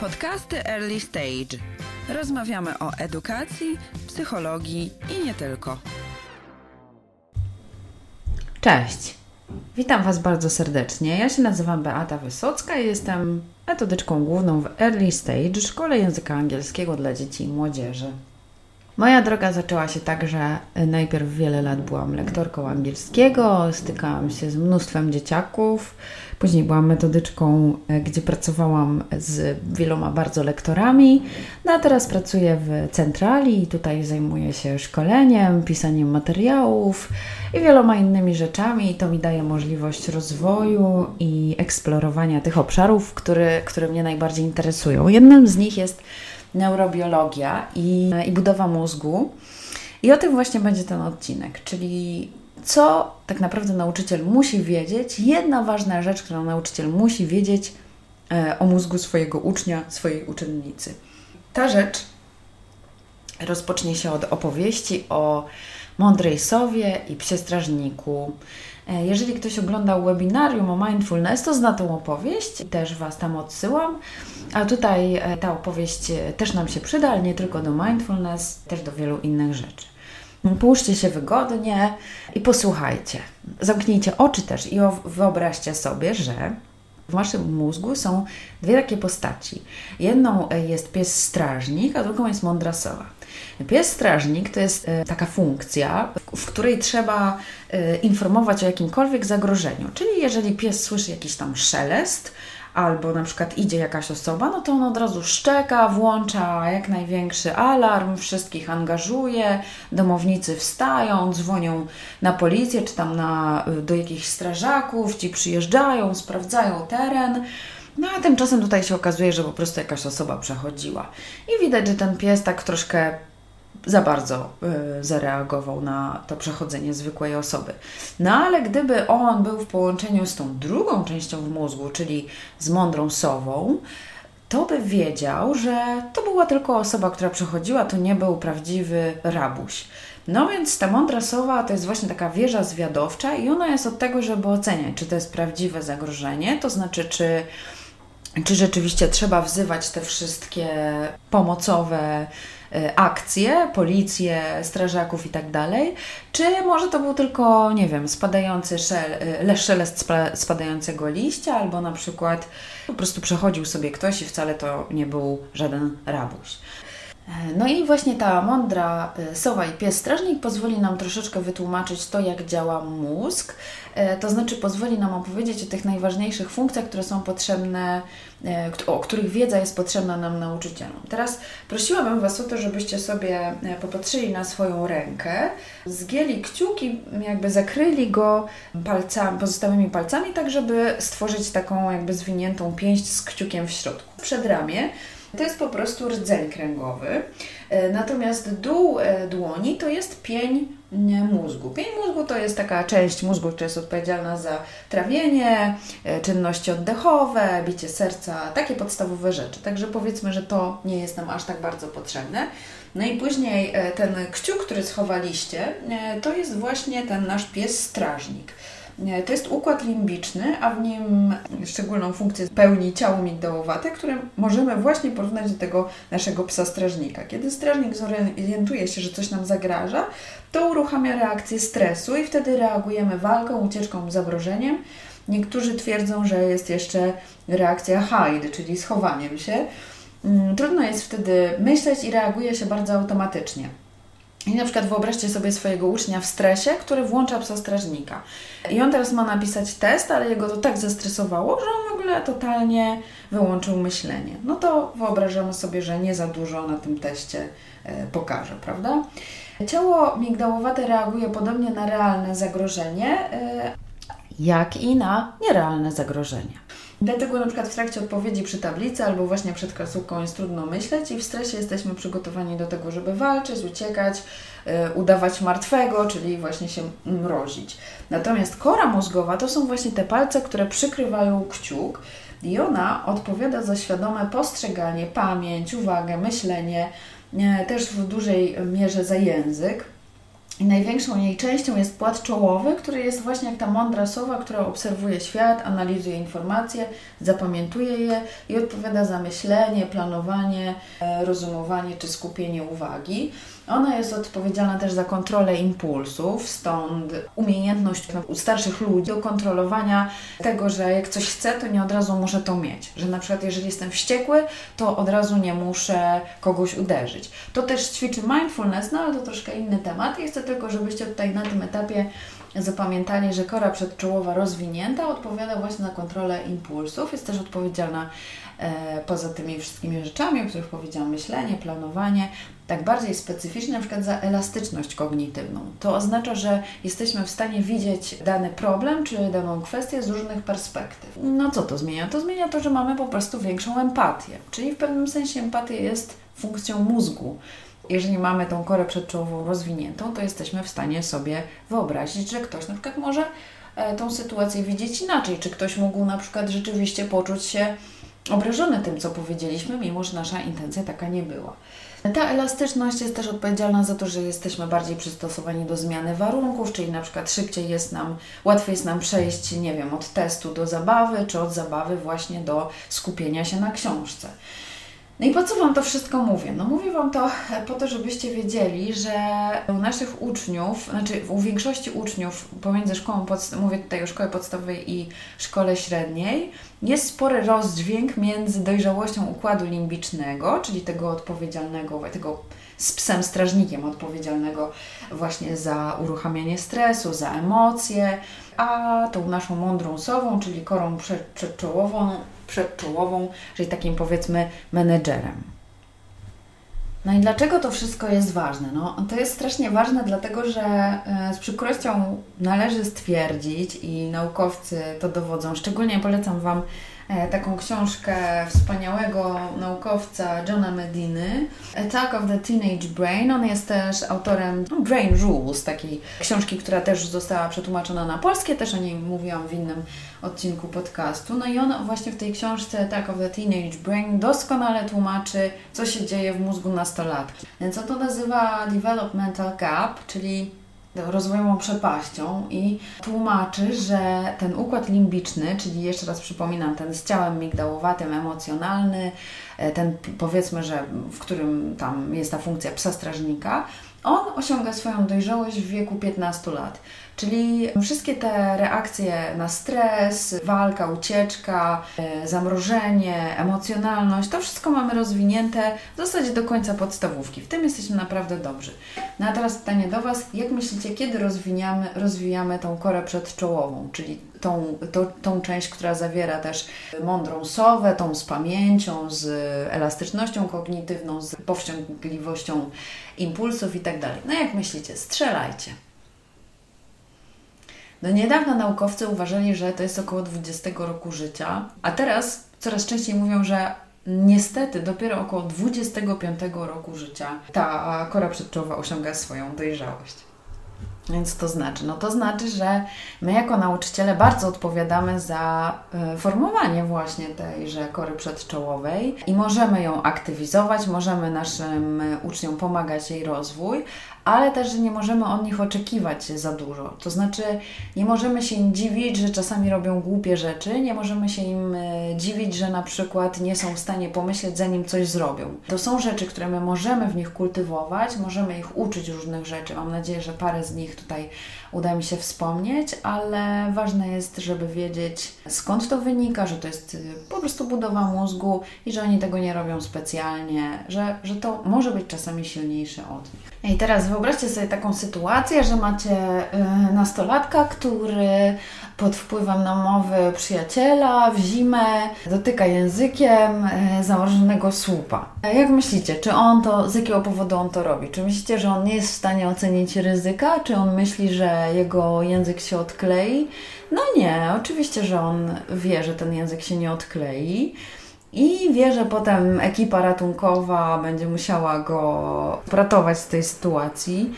Podcasty Early Stage. Rozmawiamy o edukacji, psychologii i nie tylko. Cześć. Witam Was bardzo serdecznie. Ja się nazywam Beata Wysocka i jestem metodyczką główną w Early Stage, szkole języka angielskiego dla dzieci i młodzieży. Moja droga zaczęła się tak, że najpierw wiele lat byłam lektorką angielskiego, stykałam się z mnóstwem dzieciaków. Później byłam metodyczką, e, gdzie pracowałam z wieloma bardzo lektorami. No a teraz pracuję w centrali i tutaj zajmuję się szkoleniem, pisaniem materiałów i wieloma innymi rzeczami. I to mi daje możliwość rozwoju i eksplorowania tych obszarów, które, które mnie najbardziej interesują. Jednym z nich jest neurobiologia i, i budowa mózgu. I o tym właśnie będzie ten odcinek, czyli co tak naprawdę nauczyciel musi wiedzieć. Jedna ważna rzecz, którą nauczyciel musi wiedzieć e, o mózgu swojego ucznia, swojej uczennicy. Ta rzecz rozpocznie się od opowieści o mądrej sowie i psie strażniku. E, jeżeli ktoś oglądał webinarium o mindfulness, to zna tą opowieść, też Was tam odsyłam. A tutaj e, ta opowieść też nam się przyda, ale nie tylko do mindfulness, też do wielu innych rzeczy. Połóżcie się wygodnie i posłuchajcie. Zamknijcie oczy też i wyobraźcie sobie, że w waszym mózgu są dwie takie postaci. Jedną jest pies strażnik, a drugą jest mądra sowa. Pies strażnik to jest e, taka funkcja, w której trzeba e, informować o jakimkolwiek zagrożeniu. Czyli jeżeli pies słyszy jakiś tam szelest, albo na przykład idzie jakaś osoba, no to on od razu szczeka, włącza jak największy alarm, wszystkich angażuje, domownicy wstają, dzwonią na policję czy tam na, do jakichś strażaków, ci przyjeżdżają, sprawdzają teren. No a tymczasem tutaj się okazuje, że po prostu jakaś osoba przechodziła. I widać, że ten pies tak troszkę za bardzo y, zareagował na to przechodzenie zwykłej osoby. No ale gdyby on był w połączeniu z tą drugą częścią w mózgu, czyli z mądrą sową, to by wiedział, że to była tylko osoba, która przechodziła, to nie był prawdziwy rabuś. No więc ta mądra sowa to jest właśnie taka wieża zwiadowcza i ona jest od tego, żeby oceniać, czy to jest prawdziwe zagrożenie, to znaczy, czy, czy rzeczywiście trzeba wzywać te wszystkie pomocowe akcje, policję, strażaków i tak dalej, czy może to był tylko, nie wiem, spadający szel, y, szelest spadającego liścia, albo na przykład po prostu przechodził sobie ktoś i wcale to nie był żaden rabuś. No i właśnie ta mądra y, sowa i pies strażnik pozwoli nam troszeczkę wytłumaczyć to, jak działa mózg. E, to znaczy pozwoli nam opowiedzieć o tych najważniejszych funkcjach, które są potrzebne, e, o których wiedza jest potrzebna nam nauczycielom. Teraz prosiłabym Was o to, żebyście sobie e, popatrzyli na swoją rękę, zgięli kciuki, jakby zakryli go palcami, pozostałymi palcami, tak żeby stworzyć taką jakby zwiniętą pięść z kciukiem w środku. Przed ramię to jest po prostu rdzeń kręgowy. E, natomiast dół e, dłoni to jest pień mózgu. Pień mózgu to jest taka część mózgu, która jest odpowiedzialna za trawienie, e, czynności oddechowe, bicie serca, takie podstawowe rzeczy. Także powiedzmy, że to nie jest nam aż tak bardzo potrzebne. No i później ten kciuk, który schowaliście, to jest właśnie ten nasz pies strażnik. To jest układ limbiczny, a w nim szczególną funkcję pełni ciało migdałowate, które możemy właśnie porównać do tego naszego psa strażnika. Kiedy strażnik zorientuje się, że coś nam zagraża, to uruchamia reakcję stresu i wtedy reagujemy walką, ucieczką, zamrożeniem. Niektórzy twierdzą, że jest jeszcze reakcja hide, czyli schowaniem się. Mm, trudno jest wtedy myśleć i reaguje się bardzo automatycznie. I na przykład wyobraźcie sobie swojego ucznia w stresie, który włącza psa strażnika. I on teraz ma napisać test, ale jego to tak zestresowało, że on w ogóle totalnie wyłączył myślenie. No to wyobrażamy sobie, że nie za dużo na tym teście e, pokaże, prawda? Ciało migdałowate reaguje podobnie na realne zagrożenie, e, jak i na nierealne zagrożenie. Dlatego na przykład w trakcie odpowiedzi przy tablicy albo właśnie przed klasówką jest trudno myśleć i w stresie jesteśmy przygotowani do tego, żeby walczyć, uciekać, yy, udawać martwego, czyli właśnie się mrozić. Natomiast kora mózgowa to są właśnie te palce, które przykrywają kciuk i ona odpowiada za świadome postrzeganie, pamięć, uwagę, myślenie, yy, też w dużej mierze za język. I największą jej częścią jest płat czołowy, który jest właśnie jak ta mądra sowa, która obserwuje świat, analizuje informacje, zapamiętuje je i odpowiada za myślenie, planowanie, e, rozumowanie czy skupienie uwagi. Ona jest odpowiedzialna też za kontrolę impulsów, stąd umiejętność u starszych ludzi do kontrolowania tego, że jak coś chcę, to nie od razu muszę to mieć. Że na przykład jeżeli jestem wściekły, to od razu nie muszę kogoś uderzyć. To też ćwiczy mindfulness, no ale to troszkę inny temat. I chcę tylko, żebyście tutaj na tym etapie zapamiętali, że kora przedczołowa rozwinięta odpowiada właśnie na kontrolę impulsów. Jest też odpowiedzialna e, poza tymi wszystkimi rzeczami, o których powiedziałam, myślenie, planowanie, tak bardziej specyficznie, na przykład za elastyczność kognitywną. To oznacza, że jesteśmy w stanie widzieć dany problem czy daną kwestię z różnych perspektyw. No co to zmienia? To zmienia to, że mamy po prostu większą empatię, czyli w pewnym sensie empatia jest funkcją mózgu. Jeżeli mamy tą korę przedczołową rozwiniętą, to jesteśmy w stanie sobie wyobrazić, że ktoś na przykład może e, tą sytuację widzieć inaczej, czy ktoś mógł na przykład rzeczywiście poczuć się obrażony tym, co powiedzieliśmy, mimo że nasza intencja taka nie była. Ta elastyczność jest też odpowiedzialna za to, że jesteśmy bardziej przystosowani do zmiany warunków, czyli na przykład szybciej jest nam, łatwiej jest nam przejść, nie wiem, od testu do zabawy, czy od zabawy właśnie do skupienia się na książce. No i po co Wam to wszystko mówię? No mówię Wam to po to, żebyście wiedzieli, że u naszych uczniów, znaczy u większości uczniów pomiędzy szkołą, mówię tutaj o szkole podstawowej i szkole średniej, jest spory rozdźwięk między dojrzałością układu limbicznego, czyli tego odpowiedzialnego, tego z psem strażnikiem odpowiedzialnego właśnie za uruchamianie stresu, za emocje, a tą naszą mądrą sową, czyli korą przedczołową, przedczołową, czyli takim powiedzmy menedżerem. No i dlaczego to wszystko jest ważne? No, to jest strasznie ważne, dlatego że e, z przykrością należy stwierdzić i naukowcy to dowodzą. Szczególnie polecam Wam taką książkę wspaniałego naukowca Johna Mediny, Attack of the Teenage Brain. On jest też autorem no, Brain Rules, takiej książki, która też została przetłumaczona na polskie, też o niej mówiłam w innym odcinku podcastu. No i on właśnie w tej książce Attack of the Teenage Brain doskonale tłumaczy, co się dzieje w mózgu nastolatki. On to nazywa Developmental Gap, czyli rozwojową przepaścią i tłumaczy, że ten układ limbiczny, czyli jeszcze raz przypominam, ten z ciałem migdałowatym, emocjonalny, e, ten powiedzmy, że w którym tam jest ta funkcja psa strażnika, on osiąga swoją dojrzałość w wieku 15 lat. Czyli wszystkie te reakcje na stres, walka, ucieczka, e, zamrożenie, emocjonalność, to wszystko mamy rozwinięte w zasadzie do końca podstawówki. W tym jesteśmy naprawdę dobrzy. No a teraz pytanie do Was, jak myślicie, kiedy rozwijamy, rozwijamy tą korę przedczołową, czyli tą, tą, tą część, która zawiera też mądrą sowę, tą z pamięcią, z elastycznością kognitywną, z powściągliwością impulsów i tak dalej. No jak myślicie? Strzelajcie. Do niedawna naukowcy uważali, że to jest około 20 roku życia, a teraz coraz częściej mówią, że niestety dopiero około 25 roku życia ta kora przedczołowa osiąga swoją dojrzałość. Więc to znaczy? No to znaczy, że my jako nauczyciele bardzo odpowiadamy za e, formowanie właśnie tejże kory przedczołowej i możemy ją aktywizować, możemy naszym uczniom pomagać jej rozwój, ale też, że nie możemy od nich oczekiwać za dużo. To znaczy, nie możemy się im dziwić, że czasami robią głupie rzeczy, nie możemy się im e, dziwić, że na przykład nie są w stanie pomyśleć, zanim coś zrobią. To są rzeczy, które my możemy w nich kultywować, możemy ich uczyć różnych rzeczy. Mam nadzieję, że parę z nich tutaj uda mi się wspomnieć, ale ważne jest, żeby wiedzieć skąd to wynika, że to jest y, po prostu budowa mózgu i że oni tego nie robią specjalnie, że, że to może być czasami silniejsze od nich. I teraz wyobraźcie sobie taką sytuację, że macie y, nastolatka, który pod wpływem namowy przyjaciela w zimę dotyka językiem y, zamrożonego słupa. A jak myślicie, czy on to, z jakiego powodu on to robi? Czy myślicie, że on nie jest w stanie ocenić ryzyka? Czy on myśli, że jego język się odklei? No nie, oczywiście, że on wie, że ten język się nie odklei. I wie, że potem ekipa ratunkowa będzie musiała go ratować z tej sytuacji,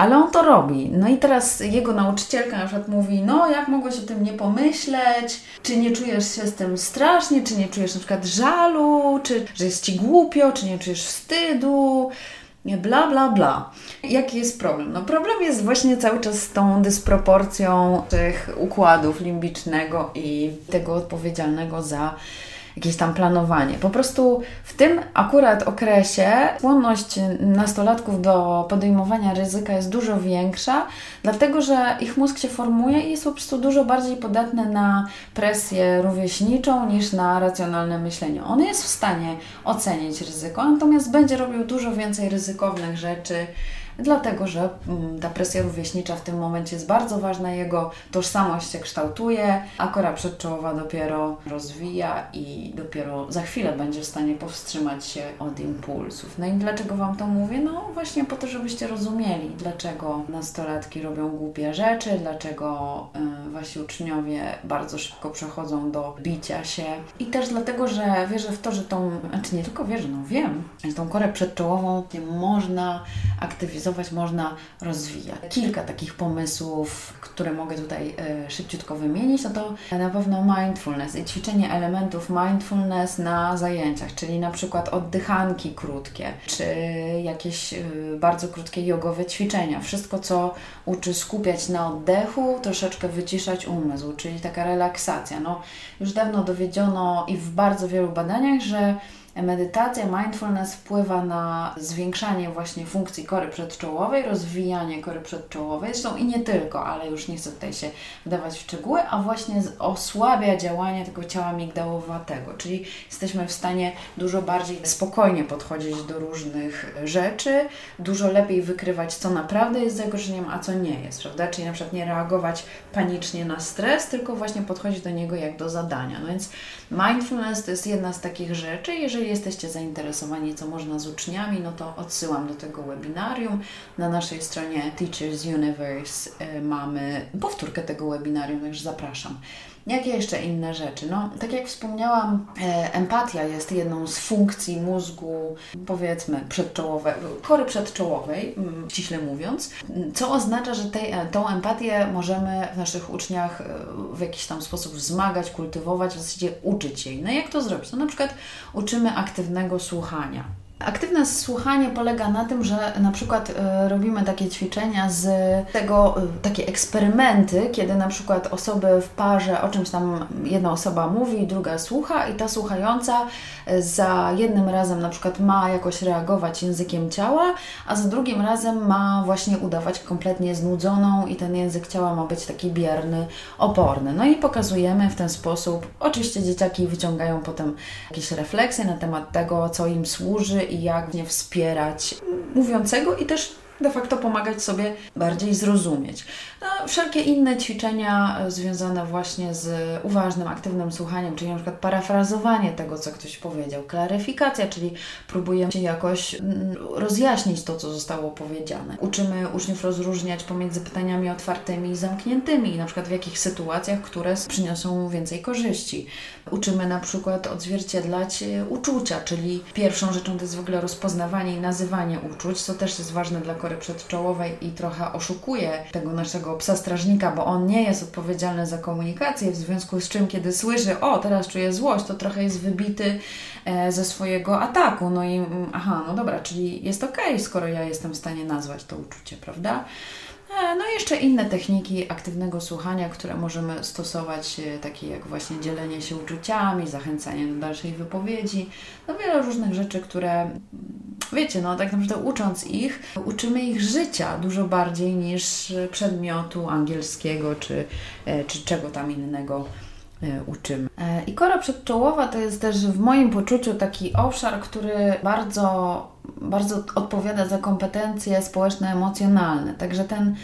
ale on to robi. No i teraz jego nauczycielka na przykład mówi: No, jak mogłeś o tym nie pomyśleć? Czy nie czujesz się z tym strasznie? Czy nie czujesz na przykład żalu? Czy że jest ci głupio? Czy nie czujesz wstydu? bla, bla, bla. Jaki jest problem? No problem jest właśnie cały czas z tą dysproporcją tych układów limbicznego i tego odpowiedzialnego za jakieś tam planowanie. Po prostu w tym akurat okresie skłonność nastolatków do podejmowania ryzyka jest dużo większa, dlatego że ich mózg się formuje i jest po prostu dużo bardziej podatny na presję rówieśniczą niż na racjonalne myślenie. On jest w stanie ocenić ryzyko, natomiast będzie robił dużo więcej ryzykownych rzeczy dlatego że mm, ta presja rówieśnicza w tym momencie jest bardzo ważna, jego tożsamość się kształtuje, a kora przedczołowa dopiero rozwija i dopiero za chwilę będzie w stanie powstrzymać się od impulsów. No i dlaczego Wam to mówię? No właśnie po to, żebyście rozumieli, dlaczego nastolatki robią głupie rzeczy, dlaczego y, Wasi uczniowie bardzo szybko przechodzą do bicia się i też dlatego, że wierzę w to, że tą, znaczy nie tylko wierzę, no wiem, że tą korę przedczołową można aktywizować można rozwijać. Kilka takich pomysłów, które mogę tutaj e, szybciutko wymienić, no to na pewno mindfulness i ćwiczenie elementów mindfulness na zajęciach, czyli na przykład oddychanki krótkie, czy jakieś e, bardzo krótkie jogowe ćwiczenia. Wszystko, co uczy skupiać na oddechu, troszeczkę wyciszać umysł, czyli taka relaksacja. No, już dawno dowiedziono i w bardzo wielu badaniach, że Medytacja, mindfulness wpływa na zwiększanie właśnie funkcji kory przedczołowej, rozwijanie kory przedczołowej, zresztą i nie tylko, ale już nie chcę tutaj się wdawać w szczegóły, a właśnie osłabia działanie tego ciała migdałowatego, czyli jesteśmy w stanie dużo bardziej spokojnie podchodzić do różnych rzeczy, dużo lepiej wykrywać, co naprawdę jest zagrożeniem, a co nie jest, prawda? Czyli na przykład nie reagować panicznie na stres, tylko właśnie podchodzić do niego jak do zadania. No więc mindfulness to jest jedna z takich rzeczy, jeżeli jesteście zainteresowani, co można z uczniami, no to odsyłam do tego webinarium. Na naszej stronie Teachers Universe y, mamy powtórkę tego webinarium, także zapraszam. Jakie jeszcze inne rzeczy? No, tak jak wspomniałam, e, empatia jest jedną z funkcji mózgu, powiedzmy, kory przedczołowej, mm, ściśle mówiąc, co oznacza, że tej, e, tą empatię możemy w naszych uczniach e, w jakiś tam sposób wzmagać, kultywować, w zasadzie uczyć jej. No jak to zrobić? No na przykład uczymy aktywnego słuchania. Aktywne słuchanie polega na tym, że na przykład y, robimy takie ćwiczenia z tego, y, takie eksperymenty, kiedy na przykład osoby w parze o czymś tam jedna osoba mówi, druga słucha i ta słuchająca y, za jednym razem na przykład ma jakoś reagować językiem ciała, a za drugim razem ma właśnie udawać kompletnie znudzoną i ten język ciała ma być taki bierny, oporny. No i pokazujemy w ten sposób, oczywiście dzieciaki wyciągają potem jakieś refleksje na temat tego, co im służy i jak nie wspierać mówiącego i też de facto pomagać sobie bardziej zrozumieć. No, wszelkie inne ćwiczenia e, związane właśnie z uważnym, aktywnym słuchaniem, czyli na przykład parafrazowanie tego, co ktoś powiedział, klaryfikacja, czyli próbujemy się jakoś mm, rozjaśnić to, co zostało powiedziane. Uczymy uczniów rozróżniać pomiędzy pytaniami otwartymi i zamkniętymi, na przykład w jakich sytuacjach, które przyniosą więcej korzyści. Uczymy na przykład odzwierciedlać e, uczucia, czyli pierwszą rzeczą to jest w ogóle rozpoznawanie i nazywanie uczuć, co też jest ważne dla kory przedczołowej i trochę oszukuje tego naszego psa strażnika, bo on nie jest odpowiedzialny za komunikację, w związku z czym, kiedy słyszy, o, teraz czuję złość, to trochę jest wybity e, ze swojego ataku. No i mm, aha, no dobra, czyli jest okej, okay, skoro ja jestem w stanie nazwać to uczucie, prawda? E, no i jeszcze inne techniki aktywnego słuchania, które możemy stosować, e, takie jak właśnie dzielenie się uczuciami, zachęcanie do dalszej wypowiedzi, no wiele różnych rzeczy, które wiecie, no tak naprawdę ucząc ich, uczymy ich życia dużo bardziej niż przedmiotu angielskiego czy, e, czy czego tam innego uczymy. I kora przedczołowa to jest też w moim poczuciu taki obszar, który bardzo bardzo odpowiada za kompetencje społeczno-emocjonalne. Także ten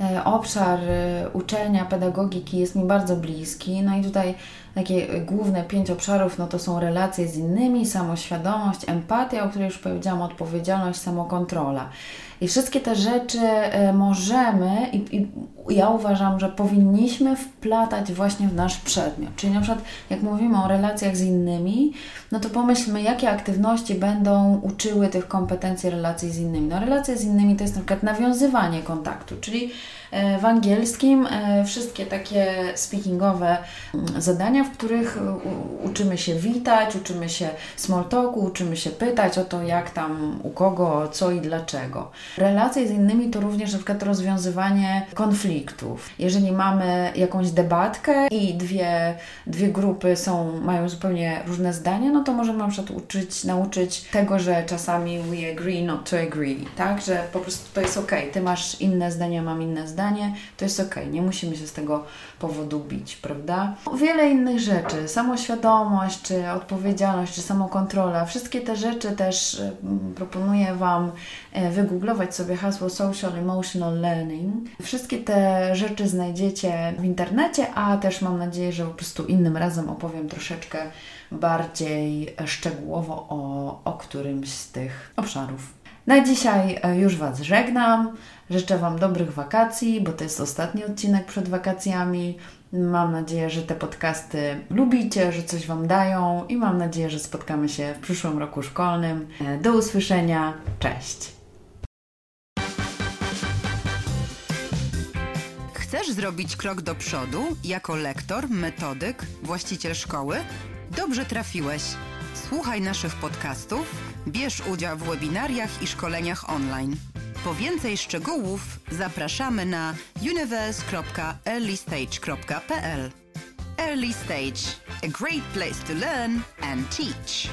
e, obszar e, uczenia, pedagogiki jest mi bardzo bliski. No i tutaj takie główne pięć obszarów, no to są relacje z innymi, samoświadomość, empatia, o której już powiedziałam, odpowiedzialność, samokontrola. I wszystkie te rzeczy e, możemy i, i, ja uważam, że powinniśmy wplatać właśnie w nasz przedmiot. Czyli na przykład jak mówimy o relacjach z innymi, no to pomyślmy, jakie aktywności będą uczyły tych kompetencji relacji z innymi. No relacje z innymi to jest na przykład nawiązywanie kontaktu, czyli w angielskim wszystkie takie speakingowe mm, zadania, w których uczymy się witać, uczymy się small talku, uczymy się pytać o to, jak tam, u kogo, co i dlaczego. Relacje z innymi to również na przykład rozwiązywanie konfliktów. Jeżeli mamy jakąś debatkę i dwie, dwie grupy są, mają zupełnie różne zdania, no to możemy na przykład uczyć, nauczyć tego, że czasami we agree not to agree, tak? Że po prostu to jest ok, ty masz inne zdanie, mam inne zdanie, to jest ok, nie musimy się z tego powodu bić, prawda? Wiele innych rzeczy, samoświadomość, czy odpowiedzialność, czy samokontrola, wszystkie te rzeczy też mm, proponuję Wam e, wygooglować sobie hasło Social Emotional Learning. Wszystkie te rzeczy znajdziecie w internecie, a też mam nadzieję, że po prostu innym razem opowiem troszeczkę bardziej szczegółowo o, o którymś z tych obszarów. Na dzisiaj e, już Was żegnam. Życzę Wam dobrych wakacji, bo to jest ostatni odcinek przed wakacjami. Mam nadzieję, że te podcasty lubicie, że coś Wam dają i mam nadzieję, że spotkamy się w przyszłym roku szkolnym. E, do usłyszenia. Cześć. Chcesz zrobić krok do przodu jako lektor, metodyk, właściciel szkoły? Dobrze trafiłeś. Słuchaj naszych podcastów, bierz udział w webinariach i szkoleniach online. Po więcej szczegółów zapraszamy na universe.earlystage.pl. Early Stage, a great place to learn and teach.